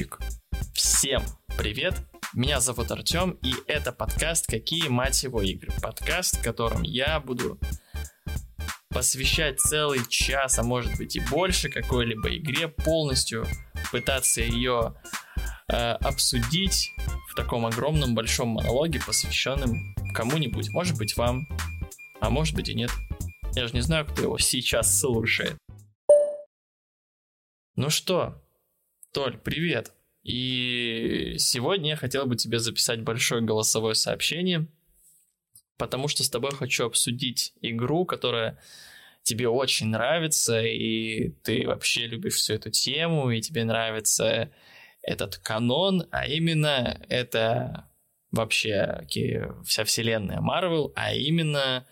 Чик. Всем привет! Меня зовут Артем, и это подкаст «Какие, мать его, игры?» Подкаст, в котором я буду посвящать целый час, а может быть и больше какой-либо игре, полностью пытаться ее э, обсудить в таком огромном большом монологе, посвященном кому-нибудь, может быть вам, а может быть и нет. Я же не знаю, кто его сейчас слушает. Ну что, Толь, привет. И сегодня я хотел бы тебе записать большое голосовое сообщение, потому что с тобой хочу обсудить игру, которая тебе очень нравится, и ты вообще любишь всю эту тему, и тебе нравится этот канон, а именно это вообще вся вселенная Marvel, а именно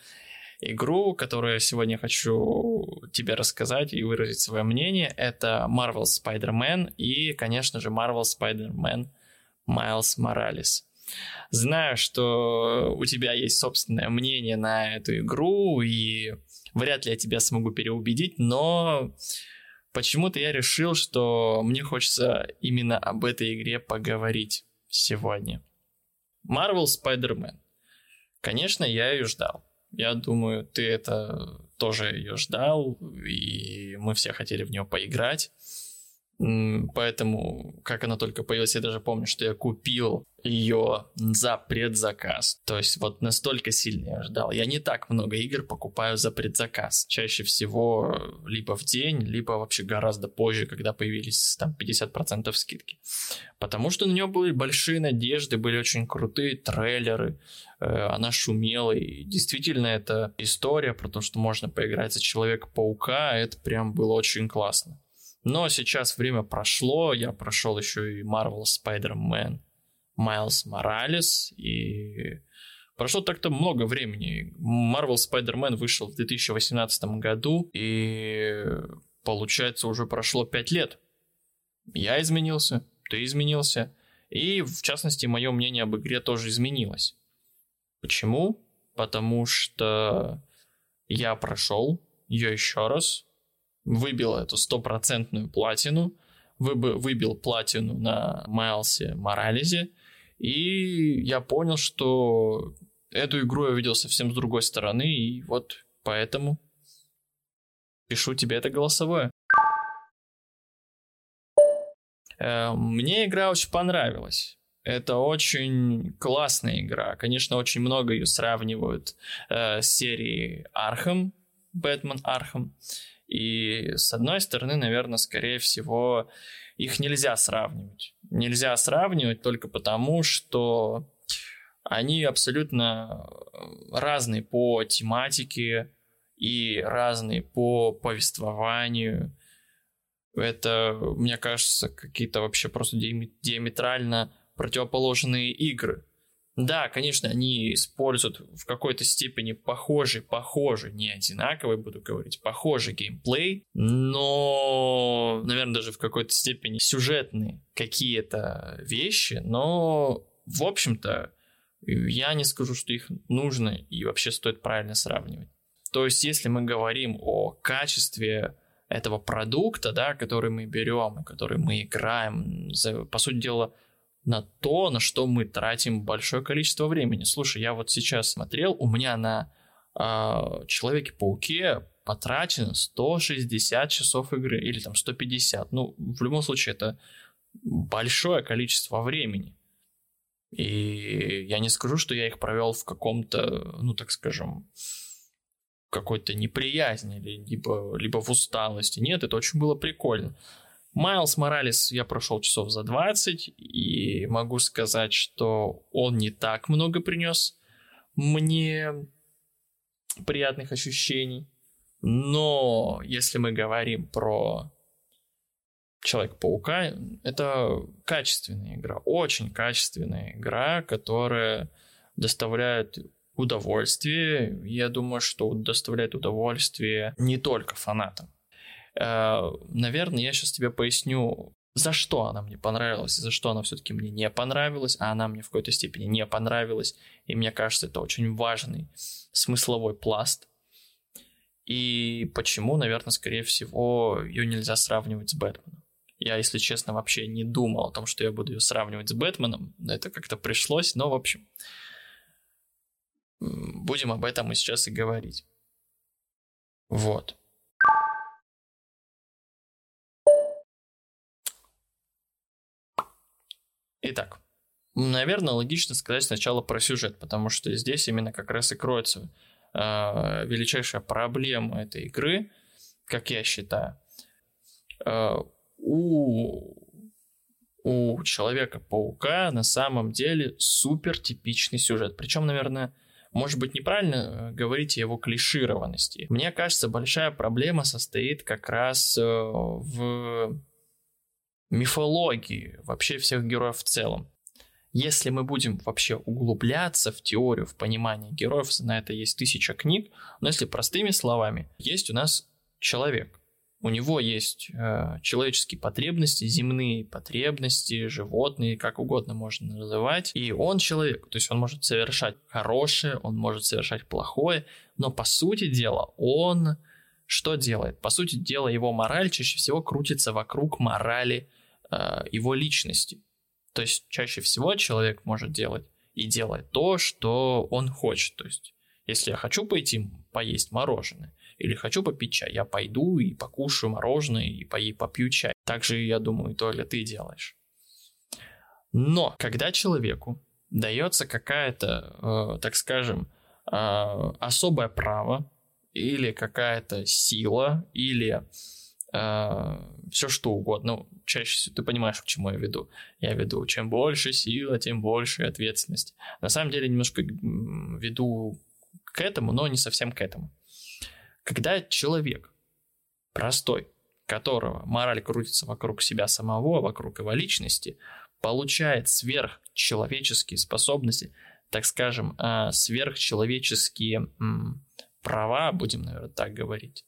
игру, которую сегодня хочу тебе рассказать и выразить свое мнение. Это Marvel Spider-Man и, конечно же, Marvel Spider-Man Miles Morales. Знаю, что у тебя есть собственное мнение на эту игру, и вряд ли я тебя смогу переубедить, но почему-то я решил, что мне хочется именно об этой игре поговорить сегодня. Marvel Spider-Man. Конечно, я ее ждал. Я думаю, ты это тоже ее ждал, и мы все хотели в нее поиграть. Поэтому, как она только появилась, я даже помню, что я купил ее за предзаказ. То есть вот настолько сильно я ждал. Я не так много игр покупаю за предзаказ. Чаще всего либо в день, либо вообще гораздо позже, когда появились там 50% скидки. Потому что на нее были большие надежды, были очень крутые трейлеры, э, она шумела, и действительно это история про то, что можно поиграть за Человека-паука, это прям было очень классно. Но сейчас время прошло, я прошел еще и Marvel Spider-Man Miles Morales, и прошло так-то много времени. Marvel Spider-Man вышел в 2018 году, и получается уже прошло 5 лет. Я изменился, ты изменился, и в частности мое мнение об игре тоже изменилось. Почему? Потому что я прошел ее еще раз, выбил эту стопроцентную платину, выбил платину на Майлсе Моралезе, и я понял, что эту игру я видел совсем с другой стороны, и вот поэтому пишу тебе это голосовое. Э, мне игра очень понравилась. Это очень классная игра. Конечно, очень много ее сравнивают э, с серией Arkham, Batman Arkham. И с одной стороны, наверное, скорее всего, их нельзя сравнивать. Нельзя сравнивать только потому, что они абсолютно разные по тематике и разные по повествованию. Это, мне кажется, какие-то вообще просто диаметрально противоположные игры. Да, конечно, они используют в какой-то степени похожий, похожий, не одинаковый, буду говорить, похожий геймплей, но, наверное, даже в какой-то степени сюжетные какие-то вещи, но, в общем-то, я не скажу, что их нужно и вообще стоит правильно сравнивать. То есть, если мы говорим о качестве этого продукта, да, который мы берем, который мы играем, по сути дела, на то, на что мы тратим большое количество времени. Слушай, я вот сейчас смотрел, у меня на э, Человеке-пауке потрачено 160 часов игры, или там 150. Ну, в любом случае, это большое количество времени. И я не скажу, что я их провел в каком-то, ну, так скажем, какой-то неприязни, либо, либо в усталости. Нет, это очень было прикольно. Майлз Моралес я прошел часов за 20, и могу сказать, что он не так много принес мне приятных ощущений. Но если мы говорим про Человек-паука, это качественная игра, очень качественная игра, которая доставляет удовольствие. Я думаю, что доставляет удовольствие не только фанатам. Э, наверное, я сейчас тебе поясню, за что она мне понравилась и за что она все-таки мне не понравилась, а она мне в какой-то степени не понравилась. И мне кажется, это очень важный смысловой пласт. И почему, наверное, скорее всего, ее нельзя сравнивать с Бэтменом. Я, если честно, вообще не думал о том, что я буду ее сравнивать с Бэтменом. Это как-то пришлось, но, в общем, будем об этом и сейчас и говорить. Вот. Итак, наверное, логично сказать сначала про сюжет, потому что здесь именно как раз и кроется э, величайшая проблема этой игры, как я считаю. Э, у, у Человека-паука на самом деле супер типичный сюжет. Причем, наверное, может быть, неправильно э, говорить о его клишированности. Мне кажется, большая проблема состоит как раз э, в мифологии вообще всех героев в целом. Если мы будем вообще углубляться в теорию, в понимание героев, на это есть тысяча книг, но если простыми словами, есть у нас человек. У него есть э, человеческие потребности, земные потребности, животные, как угодно можно называть. И он человек, то есть он может совершать хорошее, он может совершать плохое, но по сути дела он что делает? По сути дела его мораль чаще всего крутится вокруг морали его личности. То есть чаще всего человек может делать и делает то, что он хочет. То есть если я хочу пойти поесть мороженое, или хочу попить чай, я пойду и покушаю мороженое и попью чай. Так же, я думаю, то ли ты делаешь. Но когда человеку дается какая-то, э, так скажем, э, особое право или какая-то сила или э, все что угодно, ну, чаще всего ты понимаешь, к чему я веду. Я веду, чем больше сила, тем больше ответственность. На самом деле немножко веду к этому, но не совсем к этому. Когда человек простой, которого мораль крутится вокруг себя самого, вокруг его личности, получает сверхчеловеческие способности, так скажем, а, сверхчеловеческие права, будем, наверное, так говорить,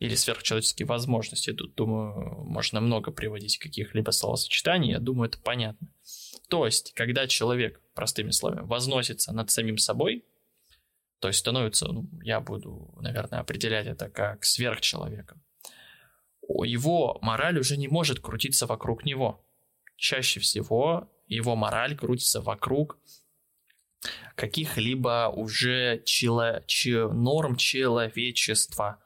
или сверхчеловеческие возможности. Тут, думаю, можно много приводить каких-либо словосочетаний, я думаю, это понятно. То есть, когда человек, простыми словами, возносится над самим собой, то есть становится, ну, я буду, наверное, определять это как сверхчеловеком. Его мораль уже не может крутиться вокруг него. Чаще всего его мораль крутится вокруг каких-либо уже чело, че, норм человечества.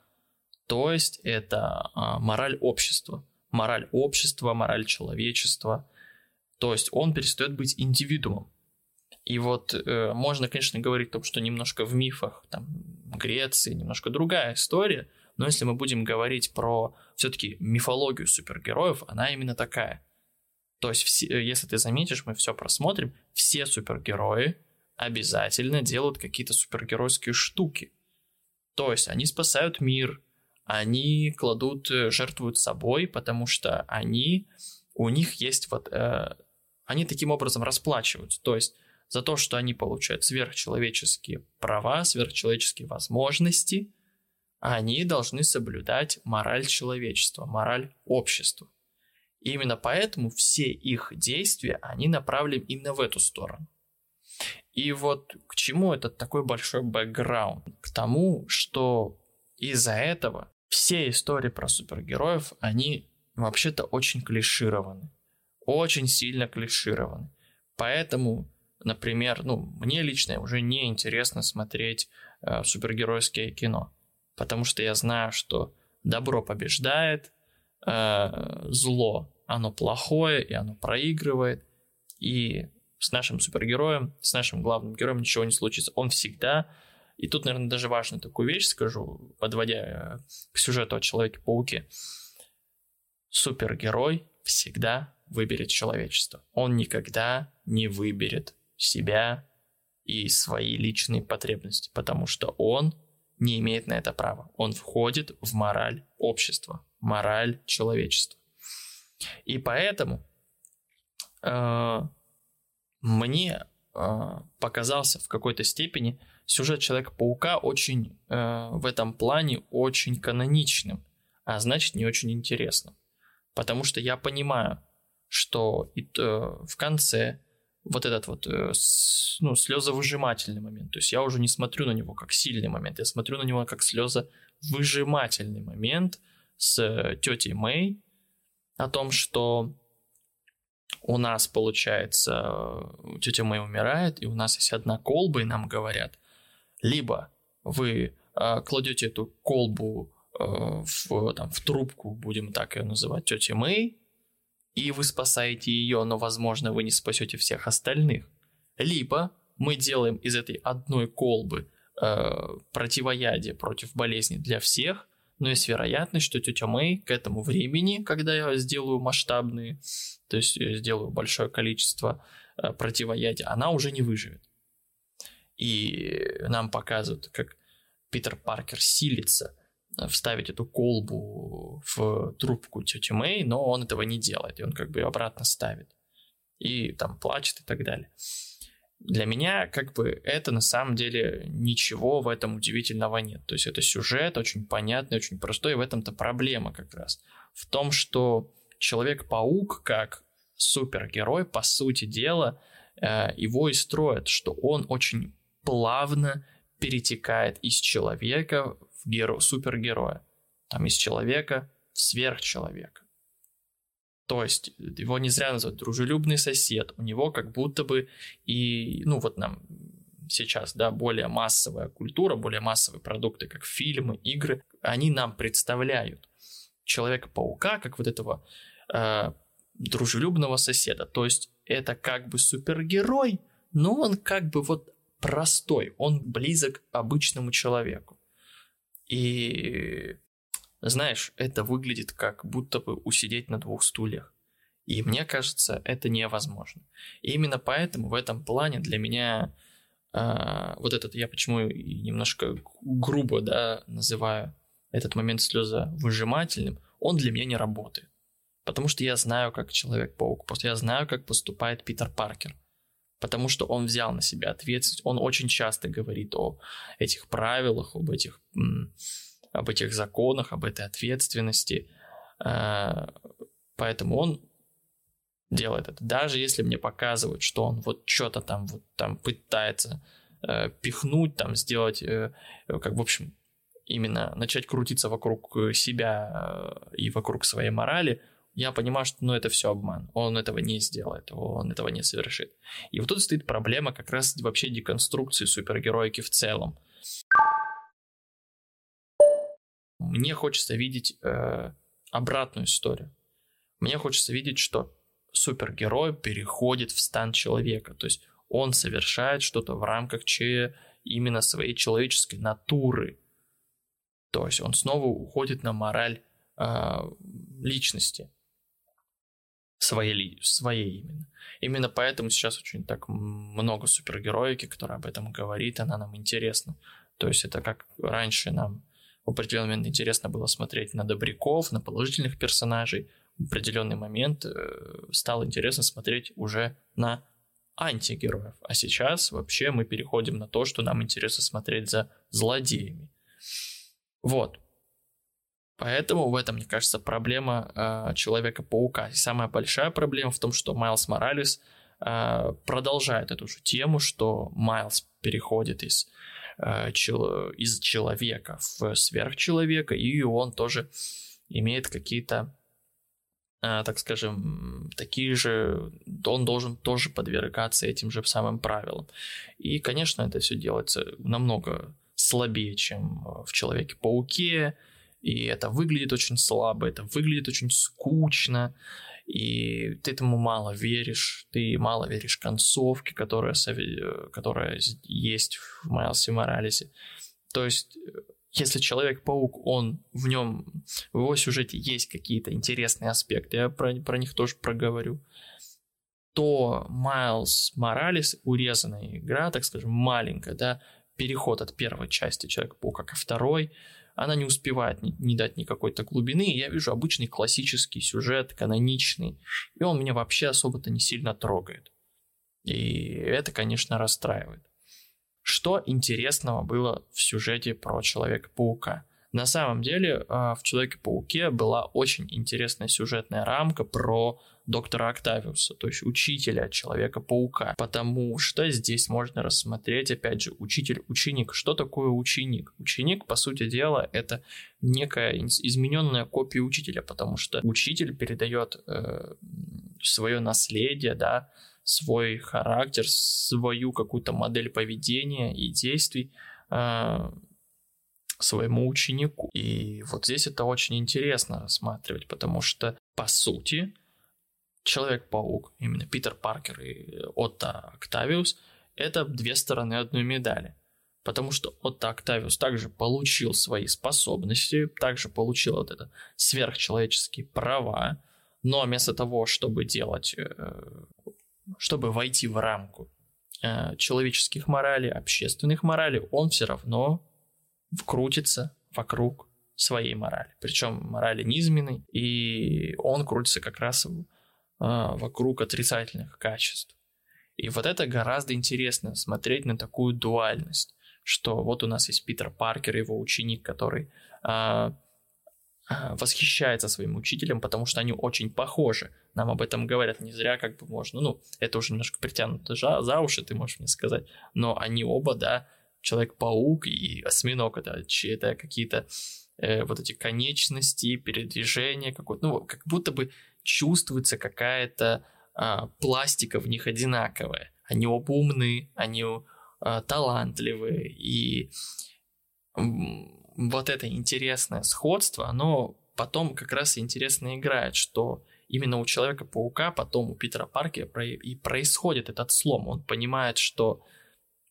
То есть это а, мораль общества. Мораль общества, мораль человечества. То есть он перестает быть индивидуумом. И вот э, можно, конечно, говорить о том, что немножко в мифах там, Греции немножко другая история, но если мы будем говорить про все-таки мифологию супергероев, она именно такая. То есть, все, э, если ты заметишь, мы все просмотрим, все супергерои обязательно делают какие-то супергеройские штуки. То есть они спасают мир, они кладут, э, жертвуют собой, потому что они, у них есть вот, э, они таким образом расплачиваются. То есть за то, что они получают сверхчеловеческие права, сверхчеловеческие возможности, они должны соблюдать мораль человечества, мораль общества. И именно поэтому все их действия, они направлены именно в эту сторону. И вот к чему этот такой большой бэкграунд? К тому, что из-за этого все истории про супергероев, они вообще-то очень клишированы. Очень сильно клишированы. Поэтому например, ну, мне лично уже не интересно смотреть э, супергеройское кино, потому что я знаю, что добро побеждает, э, зло, оно плохое, и оно проигрывает, и с нашим супергероем, с нашим главным героем ничего не случится. Он всегда, и тут, наверное, даже важную такую вещь скажу, подводя э, к сюжету о Человеке-пауке, супергерой всегда выберет человечество. Он никогда не выберет себя и свои личные потребности, потому что он не имеет на это права. Он входит в мораль общества, мораль человечества. И поэтому э, мне э, показался в какой-то степени сюжет Человека-паука очень э, в этом плане очень каноничным, а значит не очень интересным. Потому что я понимаю, что и, э, в конце вот этот вот э, ну, слезовыжимательный момент. То есть я уже не смотрю на него как сильный момент, я смотрю на него как слезовыжимательный момент с э, тетей Мэй, о том, что у нас, получается, тетя Мэй умирает, и у нас есть одна колба, и нам говорят, либо вы э, кладете эту колбу э, в, там, в трубку, будем так ее называть, тети Мэй, и вы спасаете ее, но, возможно, вы не спасете всех остальных. Либо мы делаем из этой одной колбы э, противоядие против болезни для всех, но есть вероятность, что тетя Мэй к этому времени, когда я сделаю масштабные, то есть сделаю большое количество э, противоядия, она уже не выживет. И нам показывают, как Питер Паркер силится э, вставить эту колбу в трубку тети Мэй, но он этого не делает, и он как бы ее обратно ставит. И там плачет и так далее для меня как бы это на самом деле ничего в этом удивительного нет. То есть это сюжет очень понятный, очень простой, и в этом-то проблема как раз. В том, что Человек-паук как супергерой, по сути дела, э, его и строят, что он очень плавно перетекает из человека в геро- супергероя. Там из человека в сверхчеловека. То есть его не зря называют дружелюбный сосед. У него как будто бы и, ну вот нам сейчас, да, более массовая культура, более массовые продукты, как фильмы, игры, они нам представляют Человека-паука как вот этого э, дружелюбного соседа. То есть это как бы супергерой, но он как бы вот простой, он близок обычному человеку. И знаешь, это выглядит как будто бы усидеть на двух стульях. И мне кажется, это невозможно. И именно поэтому в этом плане для меня э, вот этот, я почему немножко грубо, да, называю этот момент слеза выжимательным, он для меня не работает. Потому что я знаю, как Человек-паук, просто я знаю, как поступает Питер Паркер. Потому что он взял на себя ответственность, он очень часто говорит о этих правилах, об этих об этих законах, об этой ответственности. Э, поэтому он делает это. Даже если мне показывают, что он вот что-то там вот там пытается э, пихнуть, там сделать, э, как в общем, именно начать крутиться вокруг себя и вокруг своей морали, я понимаю, что ну, это все обман. Он этого не сделает, он этого не совершит. И вот тут стоит проблема как раз вообще деконструкции супергероики в целом. Мне хочется видеть э, обратную историю. Мне хочется видеть, что супергерой переходит в стан человека. То есть он совершает что-то в рамках че именно своей человеческой натуры. То есть он снова уходит на мораль э, личности. Своей, своей именно. Именно поэтому сейчас очень так много супергероики, которая об этом говорит, она нам интересна. То есть это как раньше нам в определенный момент интересно было смотреть на добряков, на положительных персонажей. В определенный момент э, стало интересно смотреть уже на антигероев. А сейчас вообще мы переходим на то, что нам интересно смотреть за злодеями. Вот. Поэтому в этом, мне кажется, проблема э, Человека-паука. И самая большая проблема в том, что Майлз Моралес э, продолжает эту же тему, что Майлз переходит из Э, из человека в сверхчеловека, и он тоже имеет какие-то, так скажем, такие же, он должен тоже подвергаться этим же самым правилам. И, конечно, это все делается намного слабее, чем в Человеке-пауке, и это выглядит очень слабо, это выглядит очень скучно, и ты этому мало веришь, ты мало веришь концовке, которая, которая есть в Майлсе Моралесе. То есть, если Человек-паук, он в нем, в его сюжете есть какие-то интересные аспекты, я про, про них тоже проговорю, то Майлз Моралес, урезанная игра, так скажем, маленькая, да, переход от первой части Человека-паука ко второй – она не успевает не, не дать никакой-то глубины, и я вижу обычный классический сюжет, каноничный, и он меня вообще особо-то не сильно трогает. И это, конечно, расстраивает. Что интересного было в сюжете про Человека-паука? На самом деле а, в Человеке-пауке была очень интересная сюжетная рамка про доктора Октавиуса, то есть учителя Человека-паука, потому что здесь можно рассмотреть, опять же, учитель-ученик. Что такое ученик? Ученик, по сути дела, это некая измененная копия учителя, потому что учитель передает э, свое наследие, да, свой характер, свою какую-то модель поведения и действий э, своему ученику. И вот здесь это очень интересно рассматривать, потому что, по сути, Человек-паук, именно Питер Паркер и Отто Октавиус, это две стороны одной медали. Потому что Отто Октавиус также получил свои способности, также получил вот это сверхчеловеческие права, но вместо того, чтобы делать, э, чтобы войти в рамку э, человеческих моралей, общественных моралей, он все равно крутится вокруг своей морали. Причем морали низменной, и он крутится как раз а, вокруг отрицательных качеств. И вот это гораздо интересно смотреть на такую дуальность, что вот у нас есть Питер Паркер, его ученик, который а, а, восхищается своим учителем, потому что они очень похожи. Нам об этом говорят не зря, как бы можно, ну, это уже немножко притянуто за, за уши, ты можешь мне сказать, но они оба, да, Человек-паук и осьминог, это, это какие-то э, вот эти конечности, передвижения, какой ну, как будто бы чувствуется какая-то э, пластика в них одинаковая. Они оба умны, они э, талантливые, и вот это интересное сходство, оно потом как раз интересно играет, что именно у Человека-паука, потом у Питера Паркера и происходит этот слом. Он понимает, что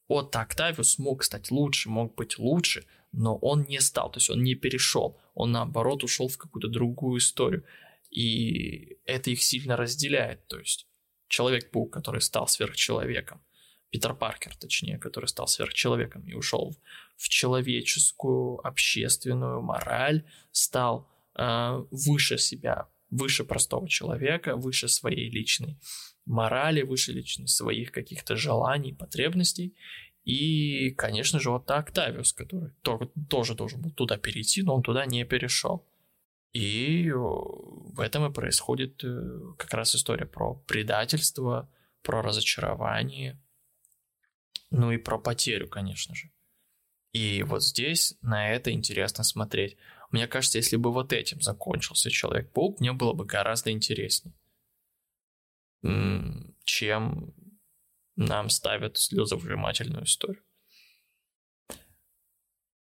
Отто Октавиус мог стать лучше, мог быть лучше, но он не стал, то есть он не перешел, он наоборот ушел в какую-то другую историю. И это их сильно разделяет, то есть Человек-паук, который стал сверхчеловеком, Питер Паркер, точнее, который стал сверхчеловеком и ушел в, человеческую, общественную мораль, стал э, выше себя, выше простого человека, выше своей личной морали, выше личных своих каких-то желаний, потребностей. И, конечно же, вот Октавиус, который тоже должен был туда перейти, но он туда не перешел. И в этом и происходит э, как раз история про предательство, про разочарование, ну и про потерю, конечно же. И вот здесь на это интересно смотреть. Мне кажется, если бы вот этим закончился Человек-паук, мне было бы гораздо интереснее чем нам ставят слезовыжимательную историю.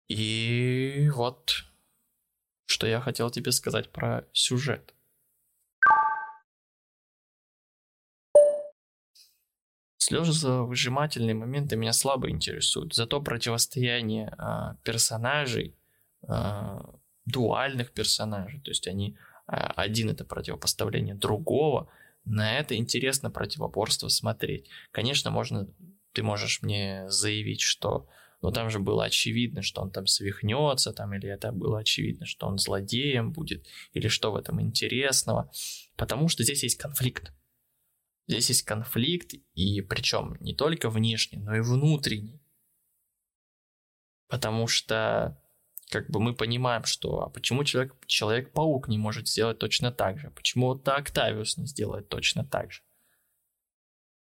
И вот, что я хотел тебе сказать про сюжет. Слезовыжимательные моменты меня слабо интересуют, зато противостояние э, персонажей, э, дуальных персонажей, то есть они э, один это противопоставление другого, на это интересно противоборство смотреть. Конечно, можно, ты можешь мне заявить, что ну там же было очевидно, что он там свихнется, там, или это было очевидно, что он злодеем будет, или что в этом интересного. Потому что здесь есть конфликт. Здесь есть конфликт, и причем не только внешний, но и внутренний. Потому что как бы мы понимаем, что а почему человек, Человек-паук не может сделать точно так же? Почему вот Октавиус не сделает точно так же?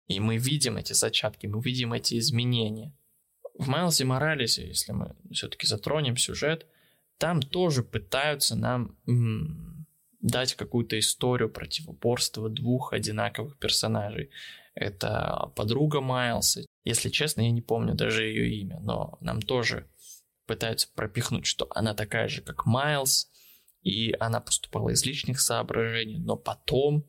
И мы видим эти зачатки, мы видим эти изменения. В Майлзе Моралесе, если мы все-таки затронем сюжет, там тоже пытаются нам м- дать какую-то историю противоборства двух одинаковых персонажей. Это подруга Майлса. Если честно, я не помню даже ее имя, но нам тоже пытаются пропихнуть, что она такая же, как Майлз, и она поступала из личных соображений, но потом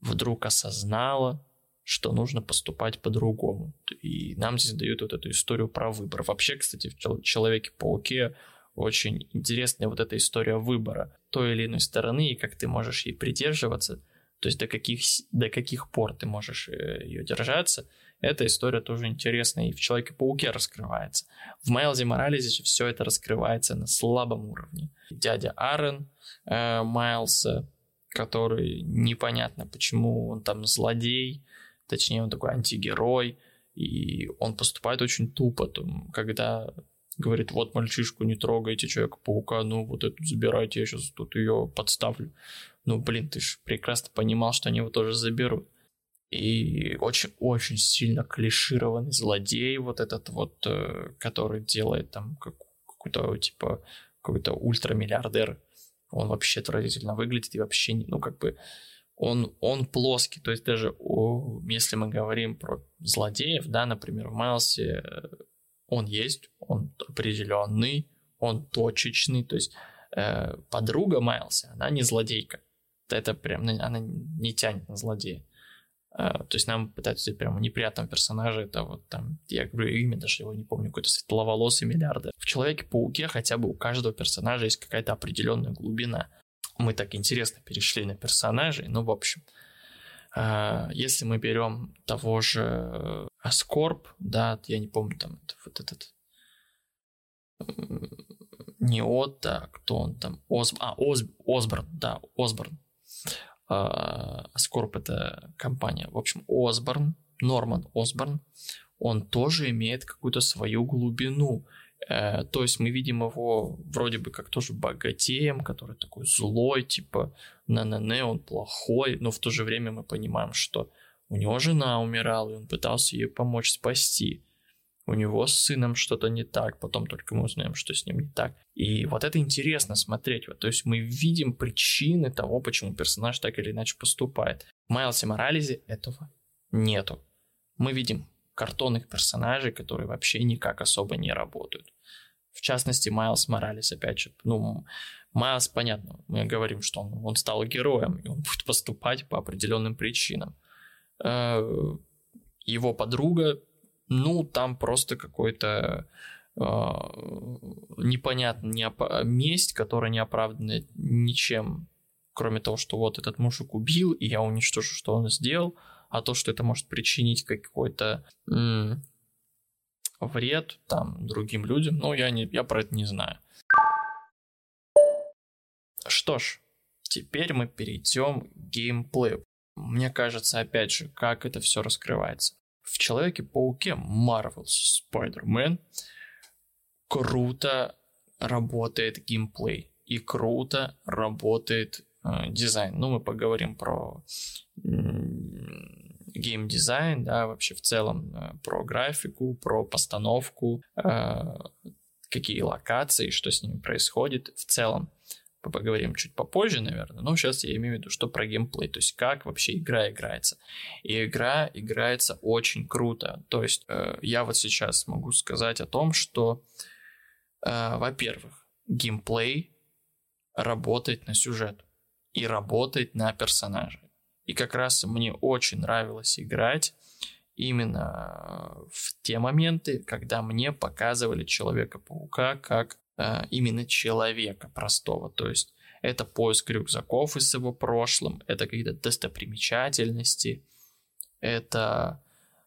вдруг осознала, что нужно поступать по-другому. И нам здесь дают вот эту историю про выбор. Вообще, кстати, в Человеке-пауке очень интересная вот эта история выбора той или иной стороны, и как ты можешь ей придерживаться, то есть до каких, до каких пор ты можешь э, ее держаться – эта история тоже интересная и в Человеке-пауке раскрывается. В Майлзе Моралезе все это раскрывается на слабом уровне. Дядя Аарон э, Майлса, который непонятно, почему он там злодей, точнее он такой антигерой, и он поступает очень тупо, когда говорит, вот мальчишку не трогайте, Человека-паука, ну вот эту забирайте, я сейчас тут ее подставлю. Ну, блин, ты же прекрасно понимал, что они его тоже заберут. И очень-очень сильно клишированный злодей вот этот вот, э, который делает там какой-то, типа, какой-то ультрамиллиардер. Он вообще отвратительно выглядит и вообще, ну, как бы, он, он плоский. То есть даже о, если мы говорим про злодеев, да, например, в Майлсе э, он есть, он определенный, он точечный, то есть э, подруга Майлса, она не злодейка. Это прям, она не тянет на злодея. Э, то есть нам пытаются прям неприятного персонажа, это вот там, я говорю имя, даже его не помню, какой-то светловолосый миллиардер. В Человеке-пауке хотя бы у каждого персонажа есть какая-то определенная глубина. Мы так интересно перешли на персонажей, ну, в общем. Э, если мы берем того же Аскорб, да, я не помню там вот этот не Отто, а кто он там, Оз, а, Оз, Осборн, да, Осборн. А, Аскорб это компания. В общем, Осборн, Норман Осборн, он тоже имеет какую-то свою глубину. Э, то есть мы видим его вроде бы как тоже богатеем, который такой злой, типа на-на-не, он плохой, но в то же время мы понимаем, что у него жена умирала, и он пытался ей помочь спасти. У него с сыном что-то не так, потом только мы узнаем, что с ним не так. И вот это интересно смотреть. Вот, то есть мы видим причины того, почему персонаж так или иначе поступает. В Майлсе Морализе этого нету. Мы видим картонных персонажей, которые вообще никак особо не работают. В частности, Майлз Моралес, опять же, ну, Майлз, понятно, мы говорим, что он, он стал героем, и он будет поступать по определенным причинам. Э, его подруга, ну, там просто какой-то э, непонятно не оп- месть, которая не оправдана ничем, кроме того, что вот этот мужик убил, и я уничтожу, что он сделал, а то, что это может причинить какой-то м- вред там другим людям, ну, я, не, я про это не знаю. Что ж, теперь мы перейдем к геймплею. Мне кажется, опять же, как это все раскрывается. В Человеке-пауке Marvel Spider-Man круто работает геймплей и круто работает э, дизайн. Ну, мы поговорим про геймдизайн, да, вообще в целом э, про графику, про постановку, э, какие локации, что с ними происходит в целом поговорим чуть попозже, наверное, но сейчас я имею в виду, что про геймплей, то есть как вообще игра играется. И игра играется очень круто, то есть э, я вот сейчас могу сказать о том, что, э, во-первых, геймплей работает на сюжет и работает на персонаже. И как раз мне очень нравилось играть именно в те моменты, когда мне показывали Человека-паука как именно человека простого. То есть это поиск рюкзаков из его прошлым, это какие-то достопримечательности, это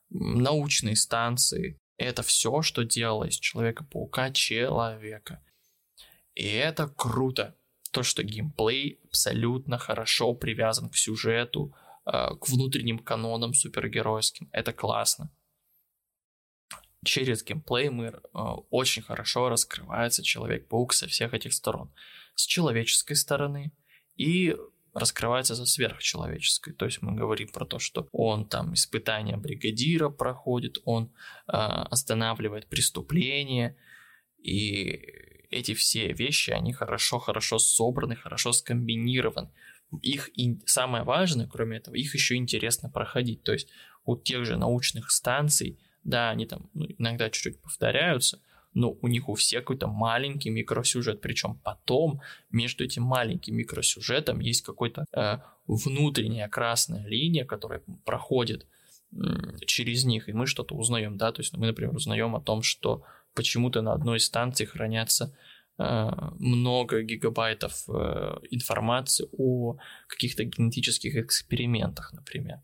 научные станции, это все, что делало из Человека-паука человека. И это круто. То, что геймплей абсолютно хорошо привязан к сюжету, э, к внутренним канонам супергеройским. Это классно через геймплей мы э, очень хорошо раскрывается Человек-паук со всех этих сторон. С человеческой стороны и раскрывается со сверхчеловеческой. То есть мы говорим про то, что он там испытания бригадира проходит, он э, останавливает преступления, и эти все вещи, они хорошо-хорошо собраны, хорошо скомбинированы. Их и самое важное, кроме этого, их еще интересно проходить. То есть у тех же научных станций да, они там ну, иногда чуть-чуть повторяются, но у них у всех какой-то маленький микросюжет, причем потом между этим маленьким микросюжетом есть какой-то э, внутренняя красная линия, которая проходит э, через них, и мы что-то узнаем, да, то есть мы, например, узнаем о том, что почему-то на одной станции хранятся э, много гигабайтов э, информации о каких-то генетических экспериментах, например.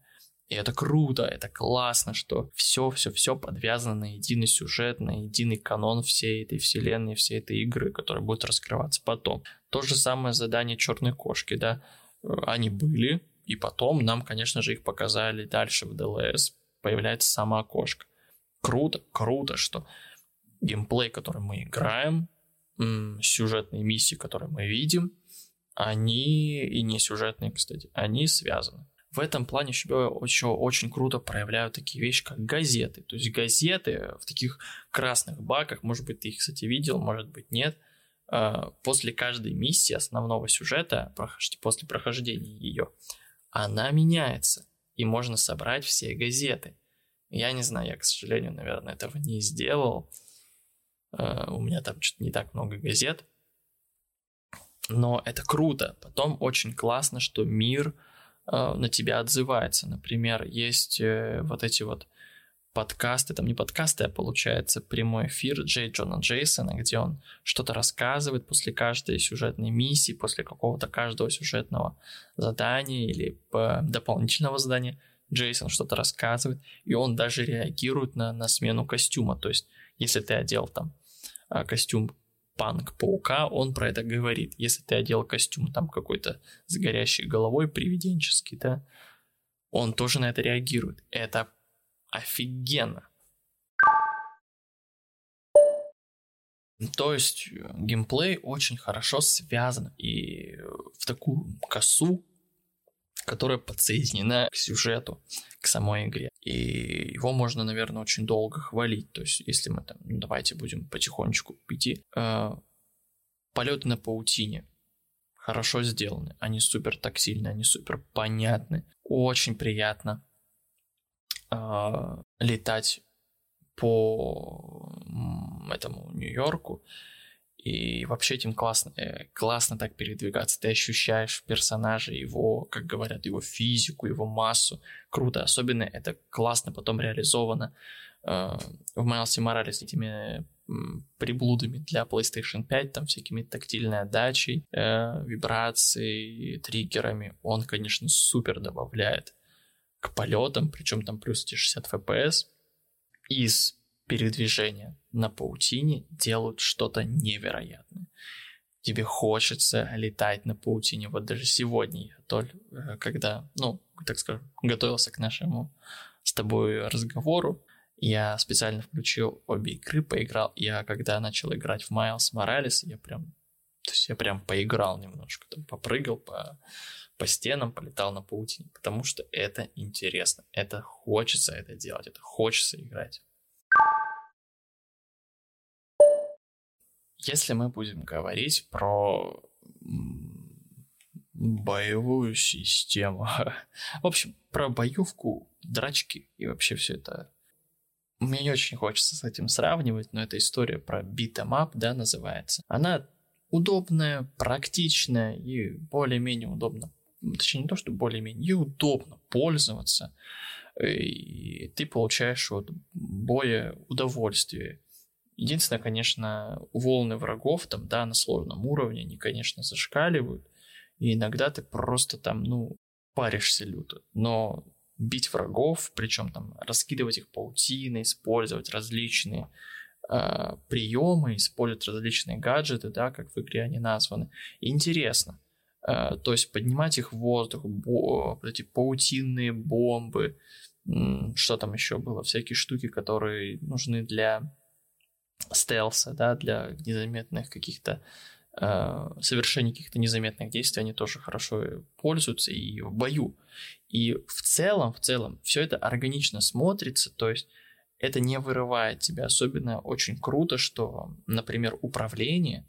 И это круто, это классно, что все-все-все подвязано на единый сюжет, на единый канон всей этой вселенной, всей этой игры, которая будет раскрываться потом. То же самое задание Черной кошки, да, они были, и потом нам, конечно же, их показали дальше в ДЛС. Появляется сама кошка. Круто, круто, что геймплей, который мы играем, сюжетные миссии, которые мы видим, они, и не сюжетные, кстати, они связаны. В этом плане еще очень, круто проявляют такие вещи, как газеты. То есть газеты в таких красных баках, может быть, ты их, кстати, видел, может быть, нет. А, после каждой миссии основного сюжета, после прохождения ее, она меняется, и можно собрать все газеты. Я не знаю, я, к сожалению, наверное, этого не сделал. А, у меня там что-то не так много газет. Но это круто. Потом очень классно, что мир на тебя отзывается. Например, есть э, вот эти вот подкасты, там не подкасты, а получается прямой эфир Джей Джона Джейсона, где он что-то рассказывает после каждой сюжетной миссии, после какого-то каждого сюжетного задания или дополнительного задания. Джейсон что-то рассказывает, и он даже реагирует на, на смену костюма. То есть, если ты одел там а, костюм панк-паука, он про это говорит. Если ты одел костюм там какой-то с горящей головой, привиденческий, да, он тоже на это реагирует. Это офигенно. То есть э, геймплей очень хорошо связан и в такую косу, которая подсоединена к сюжету, к самой игре. И его можно, наверное, очень долго хвалить. То есть, если мы там, ну, давайте будем потихонечку идти. Э, полеты на паутине хорошо сделаны. Они супер тактильны, они супер понятны. Очень приятно э, летать по этому Нью-Йорку и вообще этим классно, э, классно так передвигаться. Ты ощущаешь персонажа, его, как говорят, его физику, его массу. Круто. Особенно это классно потом реализовано э, в Майлсе Моралес этими приблудами для PlayStation 5, там всякими тактильной отдачей, э, вибрацией, триггерами. Он, конечно, супер добавляет к полетам, причем там плюс эти 60 FPS. Из передвижения на паутине делают что-то невероятное. Тебе хочется летать на паутине. Вот даже сегодня я, Толь, э, когда, ну, так скажем, готовился к нашему с тобой разговору, я специально включил обе игры, поиграл. Я когда начал играть в Miles Morales, я прям, то есть я прям поиграл немножко, там попрыгал по, по стенам, полетал на паутине, потому что это интересно, это хочется это делать, это хочется играть. Если мы будем говорить про боевую систему, в общем, про боевку, драчки и вообще все это мне не очень хочется с этим сравнивать, но это история про up, да, называется. Она удобная, практичная и более-менее удобно. Точнее, не то, что более-менее, и удобно пользоваться. И ты получаешь от боя удовольствие. Единственное, конечно, волны врагов там, да, на сложном уровне, они, конечно, зашкаливают. И иногда ты просто там, ну, паришься люто. Но бить врагов, причем там раскидывать их паутиной, использовать различные э, приемы, использовать различные гаджеты, да, как в игре они названы. Интересно. Э, то есть поднимать их в воздух, бо- эти паутинные бомбы, что там еще было, всякие штуки, которые нужны для стелса, да, для незаметных каких-то э, совершения каких-то незаметных действий, они тоже хорошо пользуются и в бою. И в целом, в целом, все это органично смотрится, то есть это не вырывает тебя. Особенно очень круто, что, например, управление,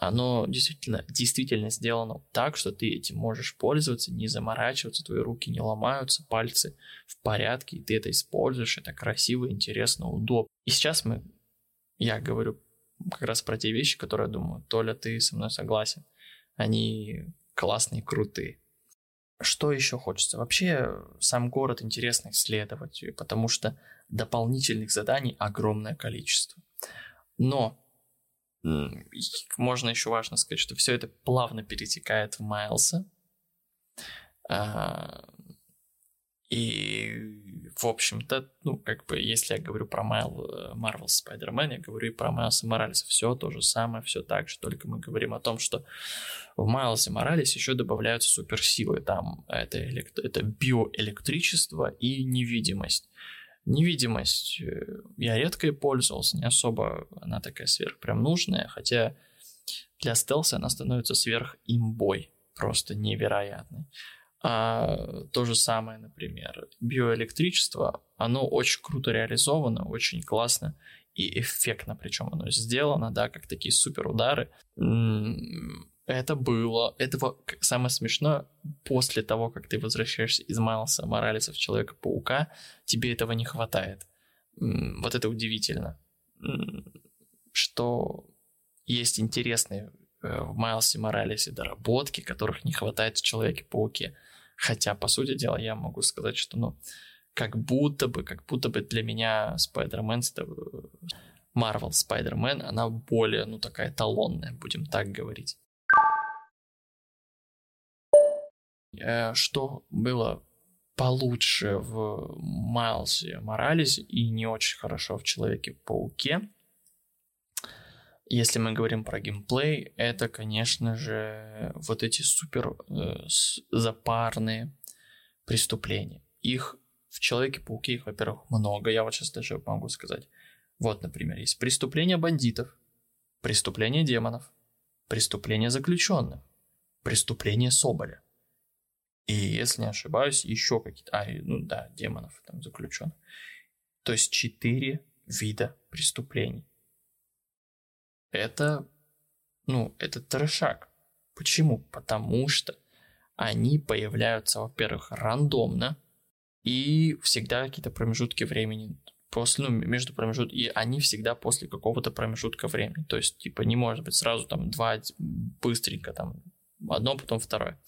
оно действительно, действительно сделано так, что ты этим можешь пользоваться, не заморачиваться, твои руки не ломаются, пальцы в порядке, и ты это используешь, это красиво, интересно, удобно. И сейчас мы я говорю как раз про те вещи, которые я думаю, Толя, ты со мной согласен. Они классные, крутые. Что еще хочется? Вообще, сам город интересно исследовать, потому что дополнительных заданий огромное количество. Но можно еще важно сказать, что все это плавно перетекает в Майлса. А, и, в общем-то, ну, как бы, если я говорю про Marvel, Marvel Spider-Man, я говорю и про Майлса Моралеса. Все то же самое, все так же, только мы говорим о том, что в Майлсе Моралесе еще добавляются суперсилы. Там это, элект... это биоэлектричество и невидимость. Невидимость э, я редко и пользовался, не особо она такая сверх прям нужная, хотя для стелса она становится сверх имбой, просто невероятной. А то же самое, например, биоэлектричество, оно очень круто реализовано, очень классно и эффектно, причем оно сделано, да, как такие супер удары. Это было, это самое смешное, после того, как ты возвращаешься из Майлса Моралеса в Человека-паука, тебе этого не хватает. Вот это удивительно, что есть интересные э, в Майлсе Моралесе доработки, которых не хватает в Человеке-пауке. Хотя, по сути дела, я могу сказать, что, ну, как будто бы, как будто бы для меня Spider-Man, Marvel Spider-Man, она более, ну, такая талонная, будем так говорить. Э, что было получше в Майлсе Моралесе и не очень хорошо в Человеке-пауке, если мы говорим про геймплей, это, конечно же, вот эти супер э, запарные преступления. Их в Человеке-пауке, их, во-первых, много, я вот сейчас даже могу сказать. Вот, например, есть преступления бандитов, преступления демонов, преступления заключенных, преступления Соболя. И, если не ошибаюсь, еще какие-то... А, ну да, демонов там заключенных. То есть четыре вида преступлений это, ну, это трешак. Почему? Потому что они появляются, во-первых, рандомно, и всегда какие-то промежутки времени после, ну, между промежутками, и они всегда после какого-то промежутка времени. То есть, типа, не может быть сразу там два быстренько, там, одно, потом второе.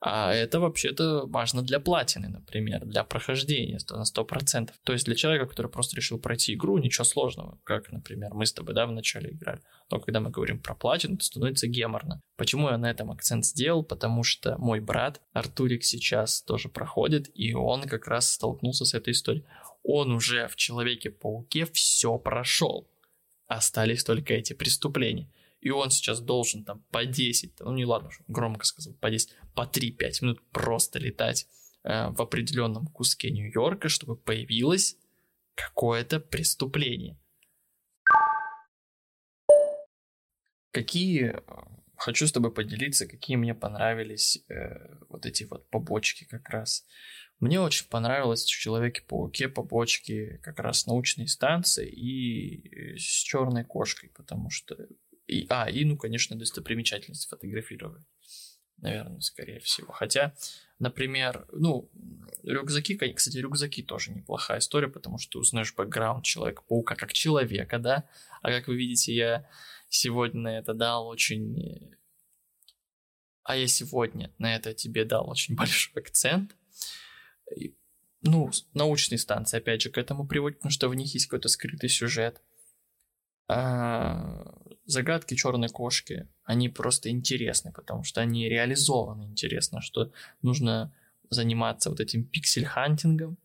А это вообще-то важно для платины, например, для прохождения на 100%. То есть для человека, который просто решил пройти игру, ничего сложного, как, например, мы с тобой, да, в начале играли. Но когда мы говорим про платину, то становится геморно. Почему я на этом акцент сделал? Потому что мой брат Артурик сейчас тоже проходит, и он как раз столкнулся с этой историей. Он уже в Человеке-пауке все прошел. Остались только эти преступления и он сейчас должен там по 10, ну не ладно, громко сказал, по 10, по 3-5 минут просто летать э, в определенном куске Нью-Йорка, чтобы появилось какое-то преступление. Какие, хочу с тобой поделиться, какие мне понравились э, вот эти вот побочки как раз. Мне очень понравилось в Человеке-пауке побочки как раз научной станции и э, с черной кошкой, потому что и, а, и, ну, конечно, достопримечательность фотографировать. Наверное, скорее всего. Хотя, например, ну, рюкзаки, кстати, рюкзаки тоже неплохая история, потому что узнаешь бэкграунд Человека-паука как человека, да? А как вы видите, я сегодня на это дал очень... А я сегодня на это тебе дал очень большой акцент. И, ну, научные станции, опять же, к этому приводят, потому что в них есть какой-то скрытый сюжет. А, загадки черной кошки, они просто интересны, потому что они реализованы интересно, что нужно заниматься вот этим pixel hunting ом,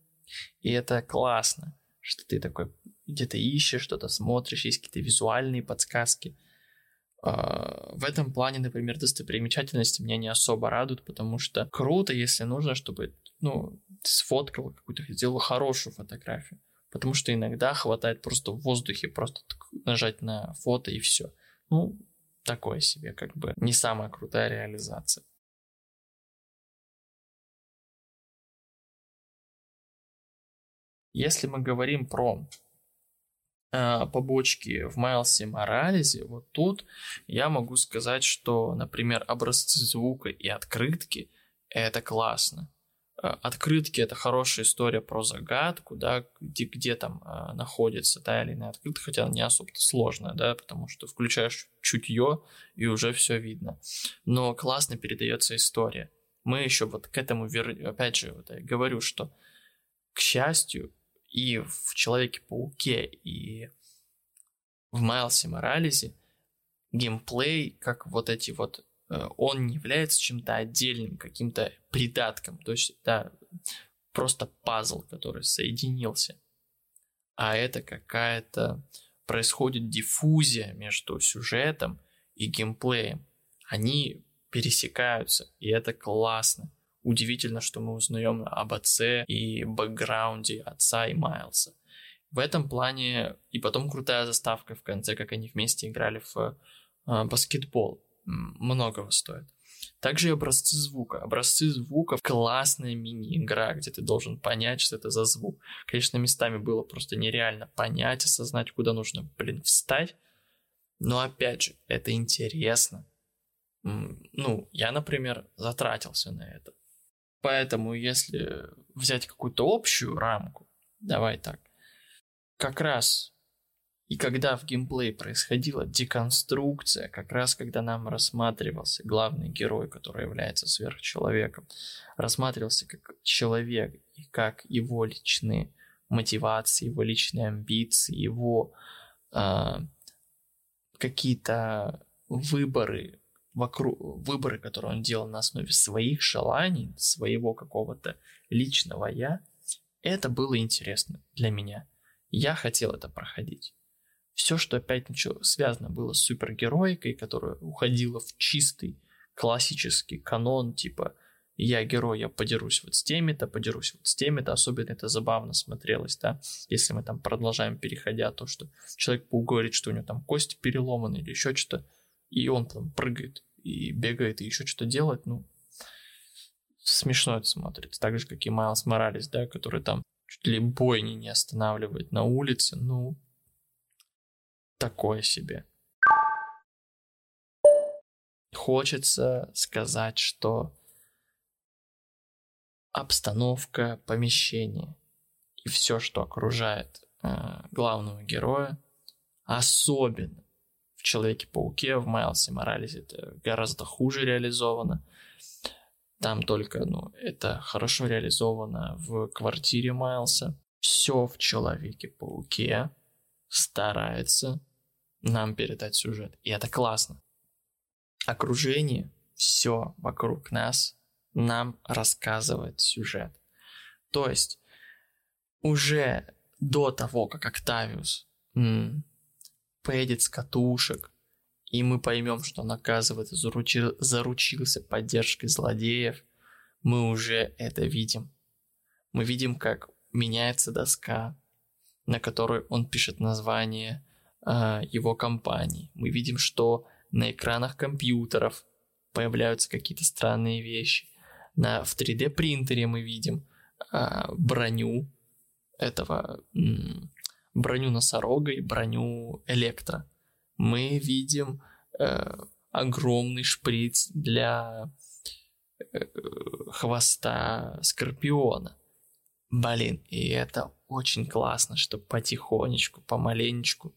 и это классно, что ты такой где-то ищешь, что-то смотришь, есть какие-то визуальные подсказки. А, в этом плане, например, достопримечательности меня не особо радуют, потому что круто, если нужно, чтобы ну, ты сфоткал какую-то, сделал хорошую фотографию. Потому что иногда хватает просто в воздухе просто нажать на фото и все. Ну, такое себе, как бы не самая крутая реализация. Если мы говорим про э, побочки в Майлсе Моралезе, вот тут я могу сказать, что, например, образцы звука и открытки это классно. Э, открытки это хорошая история про загадку, да, где, где там э, находится та или иная открытка, хотя она не особо сложная, да, потому что включаешь чутье и уже все видно. Но классно передается история. Мы еще вот к этому, вер... опять же, вот я говорю, что к счастью, и в Человеке-пауке, и в Майлсе Моралесе геймплей, как вот эти вот он не является чем-то отдельным, каким-то придатком. То есть это просто пазл, который соединился. А это какая-то происходит диффузия между сюжетом и геймплеем. Они пересекаются, и это классно. удивительно, что мы узнаем об отце и бэкграунде отца и Майлса. В этом плане и потом крутая заставка в конце, как они вместе играли в э, баскетбол. Многого стоит. Также и образцы звука. Образцы звука — классная мини-игра, где ты должен понять, что это за звук. Конечно, местами было просто нереально понять, осознать, куда нужно, блин, встать. Но опять же, это интересно. Ну, я, например, затратился на это. Поэтому, если взять какую-то общую рамку, давай так, как раз и когда в геймплее происходила деконструкция, как раз когда нам рассматривался главный герой, который является сверхчеловеком, рассматривался как человек и как его личные мотивации, его личные амбиции, его э, какие-то выборы вокруг выборы, которые он делал на основе своих желаний, своего какого-то личного я, это было интересно для меня. Я хотел это проходить. Все, что опять ничего связано было с супергероикой, которая уходила в чистый классический канон, типа я герой, я подерусь вот с теми-то, подерусь вот с теми-то. Особенно это забавно смотрелось, да, если мы там продолжаем, переходя то, что человек-паук говорит, что у него там кости переломаны или еще что-то, и он там прыгает и бегает и еще что-то делает, ну, смешно это смотрится. Так же, как и Майлз Моралес, да, который там чуть ли бойни не останавливает на улице, ну, такое себе. Хочется сказать, что обстановка помещения и все, что окружает э, главного героя, особенно в Человеке-пауке, в Майлсе Моралесе это гораздо хуже реализовано. Там только, ну, это хорошо реализовано в квартире Майлса. Все в Человеке-пауке старается нам передать сюжет. И это классно. Окружение, все вокруг нас нам рассказывает сюжет. То есть уже до того, как Октавиус м- поедет с катушек, и мы поймем, что он, оказывается, заручил, заручился поддержкой злодеев, мы уже это видим. Мы видим, как меняется доска, на которой он пишет название его компании. Мы видим, что на экранах компьютеров появляются какие-то странные вещи. На, в 3D принтере мы видим э, броню этого м- броню носорога и броню электро мы видим э, огромный шприц для э, хвоста скорпиона. Блин, и это очень классно, что потихонечку, помаленечку.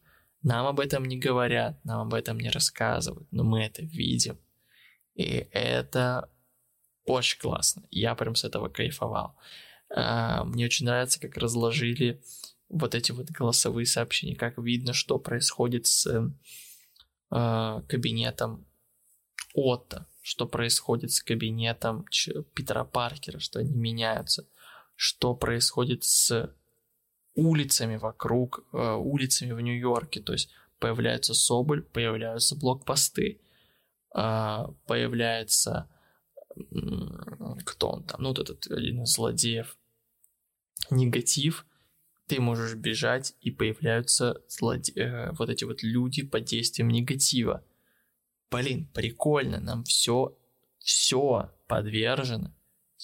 Нам об этом не говорят, нам об этом не рассказывают, но мы это видим. И это очень классно. Я прям с этого кайфовал. А, мне очень нравится, как разложили вот эти вот голосовые сообщения, как видно, что происходит с э, кабинетом Отто, что происходит с кабинетом Питера Паркера, что они меняются, что происходит с улицами вокруг, э, улицами в Нью-Йорке, то есть появляется Соболь, появляются блокпосты, э, появляется кто он там, ну вот этот один из злодеев, негатив, ты можешь бежать, и появляются злоде... э, вот эти вот люди под действием негатива. Блин, прикольно, нам все, все подвержено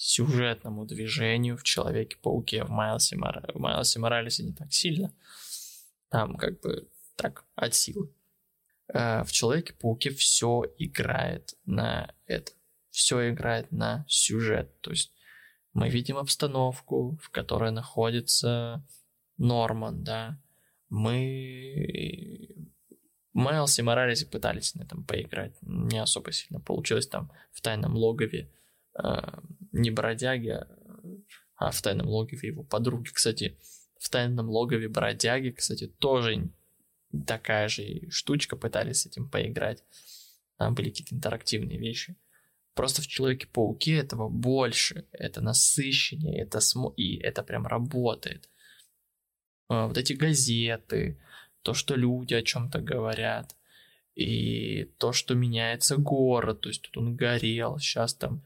сюжетному движению в Человеке-пауке, в Майлсе, Мор... в Майлсе Моралесе не так сильно. Там как бы так, от силы. Э, в Человеке-пауке все играет на это. Все играет на сюжет. То есть мы видим обстановку, в которой находится Норман, да. Мы... Майлз и Моралес пытались на этом поиграть. Не особо сильно получилось там в тайном логове. Не бродяги, а в тайном логове его подруги. Кстати, в тайном логове бродяги, кстати, тоже такая же штучка, пытались с этим поиграть. Там были какие-то интерактивные вещи. Просто в Человеке-пауке этого больше, это насыщеннее, это смо... и это прям работает. А, вот эти газеты, то, что люди о чем-то говорят, и то, что меняется город, то есть тут он горел, сейчас там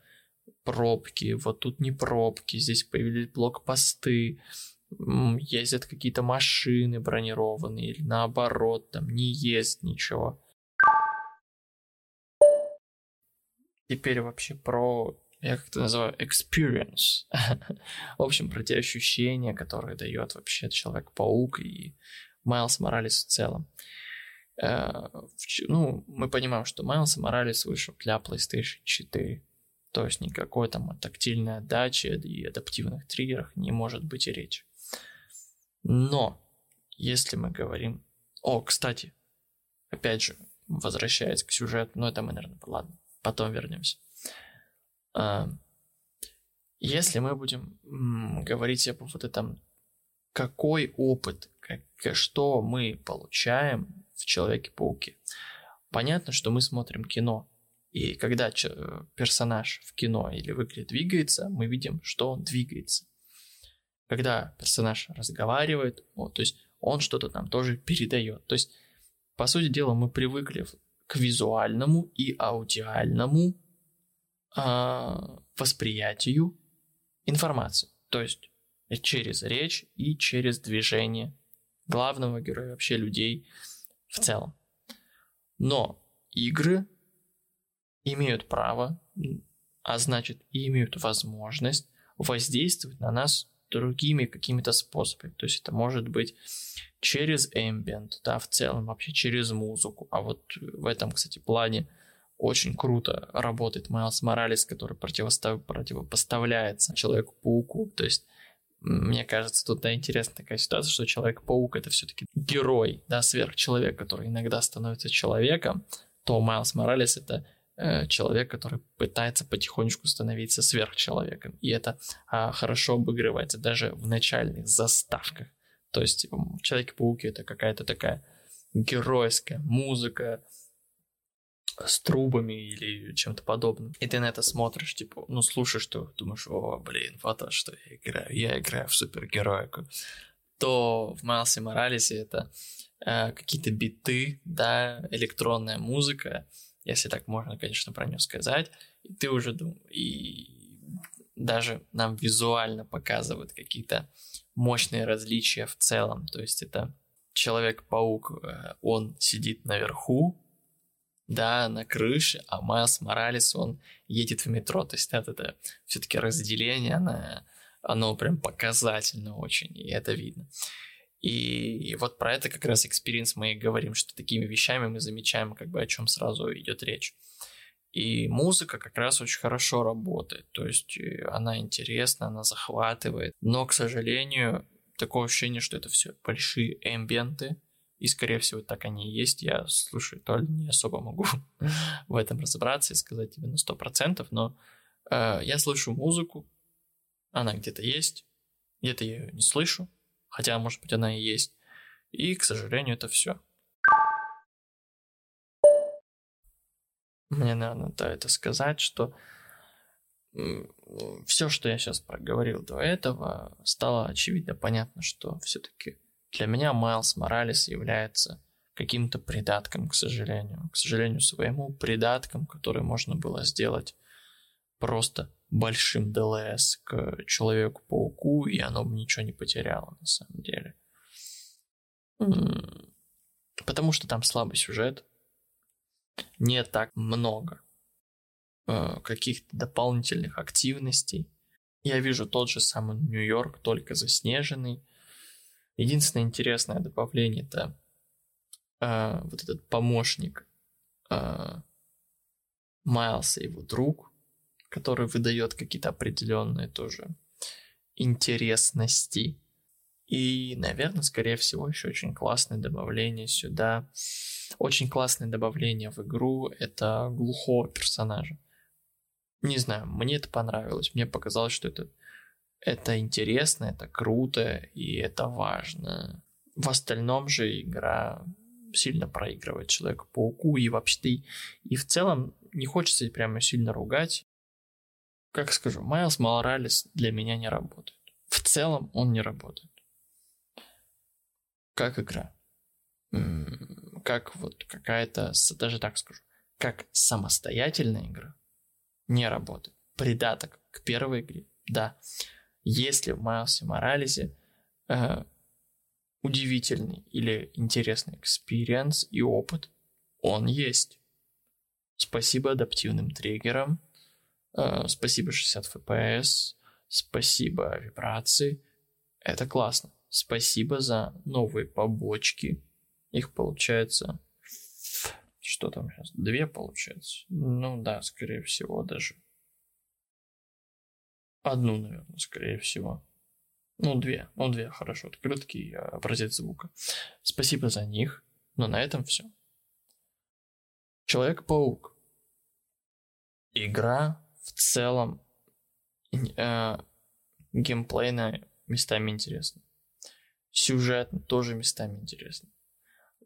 пробки, вот тут не пробки, здесь появились блокпосты, ездят какие-то машины бронированные, или наоборот, там не ездит ничего. Теперь вообще про, я как-то называю, experience. в общем, про те ощущения, которые дает вообще Человек-паук и Майлз Моралес в целом. Э, ну, мы понимаем, что Майлз Моралес вышел для PlayStation 4. То есть никакой там тактильной отдачи и адаптивных триггерах не может быть и речи. Но, если мы говорим... О, кстати, опять же, возвращаясь к сюжету, ну это мы, наверное, ладно, потом вернемся. А, если мы будем говорить об вот этом, какой опыт, как, что мы получаем в Человеке-пауке, понятно, что мы смотрим кино, и когда персонаж в кино или в игре двигается, мы видим, что он двигается. Когда персонаж разговаривает, вот, то есть он что-то нам тоже передает. То есть, по сути дела, мы привыкли к визуальному и аудиальному э, восприятию информации. То есть через речь и через движение главного героя, вообще людей в целом. Но игры имеют право, а значит и имеют возможность воздействовать на нас другими какими-то способами. То есть это может быть через ambient, да, в целом вообще через музыку. А вот в этом, кстати, плане очень круто работает Майлз Моралес, который противостав... противопоставляется Человеку-пауку. То есть мне кажется, тут да, интересная такая ситуация, что Человек-паук это все-таки герой, да, сверхчеловек, который иногда становится человеком, то Майлз Моралес это Э, человек, который пытается потихонечку становиться сверхчеловеком. И это а, хорошо обыгрывается даже в начальных заставках. То есть Человек-пауки это какая-то такая геройская музыка с трубами или чем-то подобным. И ты на это смотришь, типа, ну, слушаешь, что думаешь, о, блин, вот то, что я играю. Я играю в супергероику. То в Майлсе Моралесе это э, какие-то биты, да, электронная музыка, если так можно, конечно, про нее сказать. И ты уже думаешь, и даже нам визуально показывают какие-то мощные различия в целом. То есть это Человек-паук, э, он сидит наверху, да, на крыше, а Майлз Моралес, он едет в метро. То есть это, это все-таки разделение, оно, оно прям показательно очень, и это видно. И вот про это как раз experience мы и говорим, что такими вещами мы замечаем, как бы о чем сразу идет речь. И музыка как раз очень хорошо работает, то есть э, она интересна, она захватывает, но, к сожалению, такое ощущение, что это все большие эмбиенты, и, скорее всего, так они и есть. Я, слушаю, то ли не особо могу в этом разобраться и сказать тебе на 100%, но э, я слышу музыку, она где-то есть, где-то я ее не слышу, Хотя, может быть, она и есть. И, к сожалению, это все. Мне, наверное, да, это сказать, что все, что я сейчас проговорил до этого, стало очевидно понятно, что все-таки для меня Майлз Моралес является каким-то придатком, к сожалению. К сожалению, своему придатком, который можно было сделать просто большим ДЛС к Человеку-пауку, и оно бы ничего не потеряло на самом деле. Потому что там слабый сюжет. Не так много э, каких-то дополнительных активностей. Я вижу тот же самый Нью-Йорк, только заснеженный. Единственное интересное добавление это э, вот этот помощник э, Майлса, его друг, который выдает какие-то определенные тоже интересности. И, наверное, скорее всего, еще очень классное добавление сюда. Очень классное добавление в игру — это глухого персонажа. Не знаю, мне это понравилось. Мне показалось, что это, это интересно, это круто и это важно. В остальном же игра сильно проигрывает Человеку-пауку и вообще и, и в целом не хочется прямо сильно ругать как скажу, Майлз Моралес для меня не работает. В целом он не работает. Как игра. Как вот какая-то, даже так скажу, как самостоятельная игра не работает. придаток к первой игре. Да, если в Майлсе Моралесе э, удивительный или интересный experience и опыт, он есть. Спасибо адаптивным триггерам, спасибо 60 FPS, спасибо вибрации. Это классно. Спасибо за новые побочки. Их получается... Что там сейчас? Две получается? Ну да, скорее всего даже. Одну, наверное, скорее всего. Ну, две. Ну, две, хорошо. Открытки и образец звука. Спасибо за них. Но на этом все. Человек-паук. Игра в целом э, геймплейно местами интересна. Сюжет тоже местами интересно.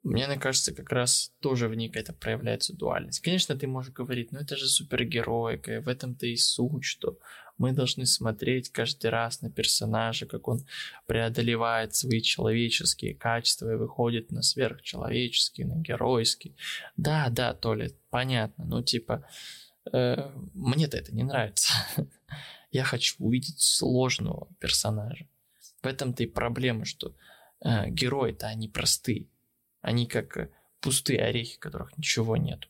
Мне кажется, как раз тоже в ней какая-то проявляется дуальность. Конечно, ты можешь говорить, ну это же супергероика, и в этом-то и суть, что мы должны смотреть каждый раз на персонажа, как он преодолевает свои человеческие качества и выходит на сверхчеловеческие, на геройские. Да, да, Толя, понятно, ну типа, мне-то это не нравится. Я хочу увидеть сложного персонажа. В этом-то и проблема, что э, герои-то они простые. Они как э, пустые орехи, которых ничего нет.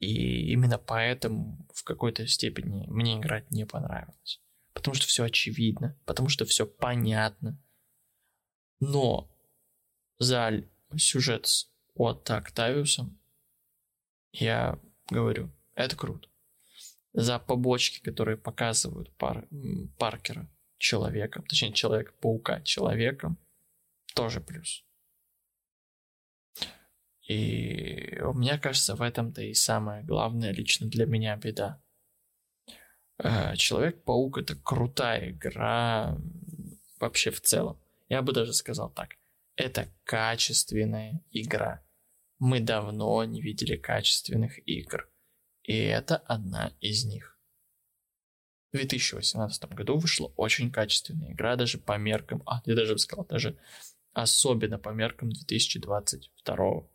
И именно поэтому в какой-то степени мне играть не понравилось. Потому что все очевидно, потому что все понятно. Но за сюжет от Октавиусом я говорю, это круто. За побочки, которые показывают пар, Паркера человеком, точнее Человека-паука человеком, тоже плюс. И мне кажется, в этом-то и самое главное лично для меня беда. Э, Человек-паук это крутая игра вообще в целом. Я бы даже сказал так. Это качественная игра. Мы давно не видели качественных игр. И это одна из них. В 2018 году вышла очень качественная игра, даже по меркам, а, я даже бы сказал, даже особенно по меркам 2022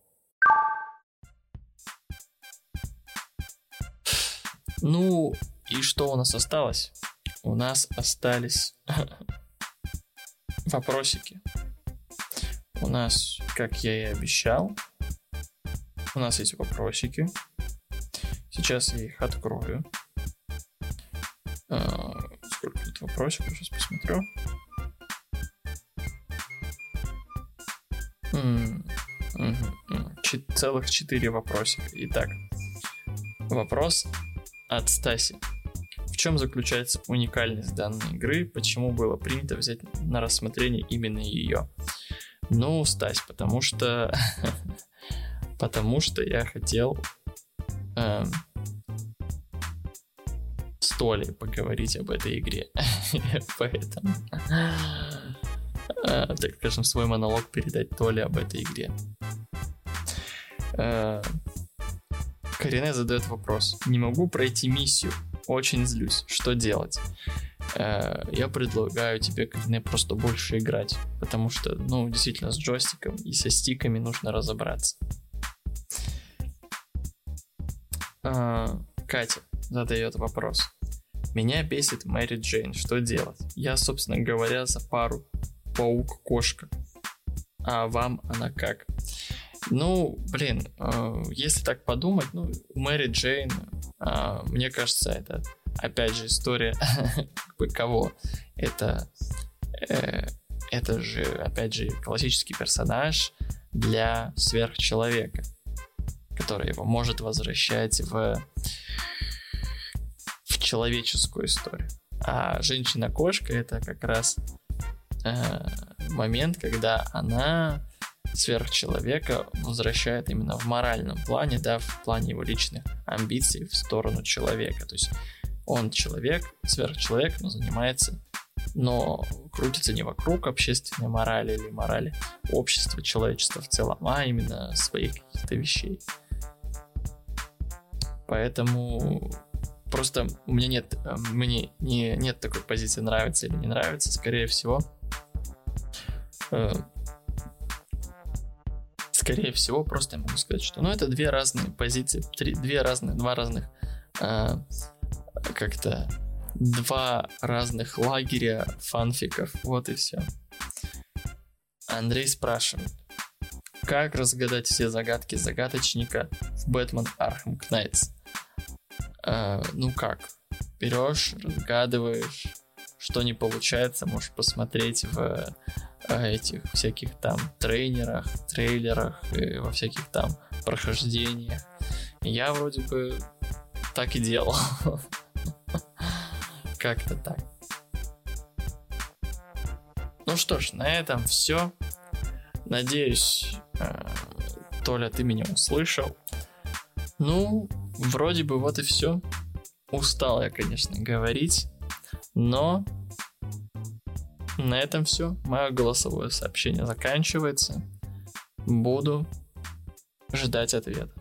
Ну, и что у нас осталось? У нас остались вопросики. У нас, как я и обещал, у нас есть вопросики. Сейчас я их открою. А, сколько тут вопросиков? Сейчас посмотрю. Целых четыре вопросика. Итак, вопрос от Стаси. В чем заключается уникальность данной игры? Почему было принято взять на рассмотрение именно ее? Ну, Стась, потому что... потому что я хотел эм, с Толей поговорить об этой игре. Поэтому... Э, так скажем, свой монолог передать Толе об этой игре. Э, Корене задает вопрос. Не могу пройти миссию. Очень злюсь. Что делать? Э, я предлагаю тебе, Корене, просто больше играть. Потому что, ну, действительно, с джойстиком и со стиками нужно разобраться. Э, Катя задает вопрос. Меня бесит Мэри Джейн. Что делать? Я, собственно говоря, за пару паук-кошка. А вам она как? Ну, блин, э, если так подумать, ну, Мэри Джейн, э, мне кажется, это опять же история как бы кого? Это, э, это же, опять же, классический персонаж для сверхчеловека, который его может возвращать в, в человеческую историю. А женщина-кошка это как раз э, момент, когда она сверхчеловека возвращает именно в моральном плане, да, в плане его личных амбиций в сторону человека. То есть он человек, сверхчеловек, но занимается, но крутится не вокруг общественной морали или морали общества, человечества в целом, а именно своих каких-то вещей. Поэтому просто у меня нет, э, мне не, нет такой позиции нравится или не нравится, скорее всего, э, скорее всего, просто я могу сказать, что ну, это две разные позиции, три, две разные, два разных э, как-то два разных лагеря фанфиков. Вот и все. Андрей спрашивает, как разгадать все загадки загадочника в Batman Arkham Knights? Э, ну как? Берешь, разгадываешь, что не получается, можешь посмотреть в э, этих всяких там трейнерах, трейлерах во всяких там прохождениях. Я вроде бы так и делал. Как-то так. Ну что ж, на этом все. Надеюсь, Толя, ты меня услышал. Ну, вроде бы вот и все. Устал я, конечно, говорить, но на этом все. Мое голосовое сообщение заканчивается. Буду ждать ответа.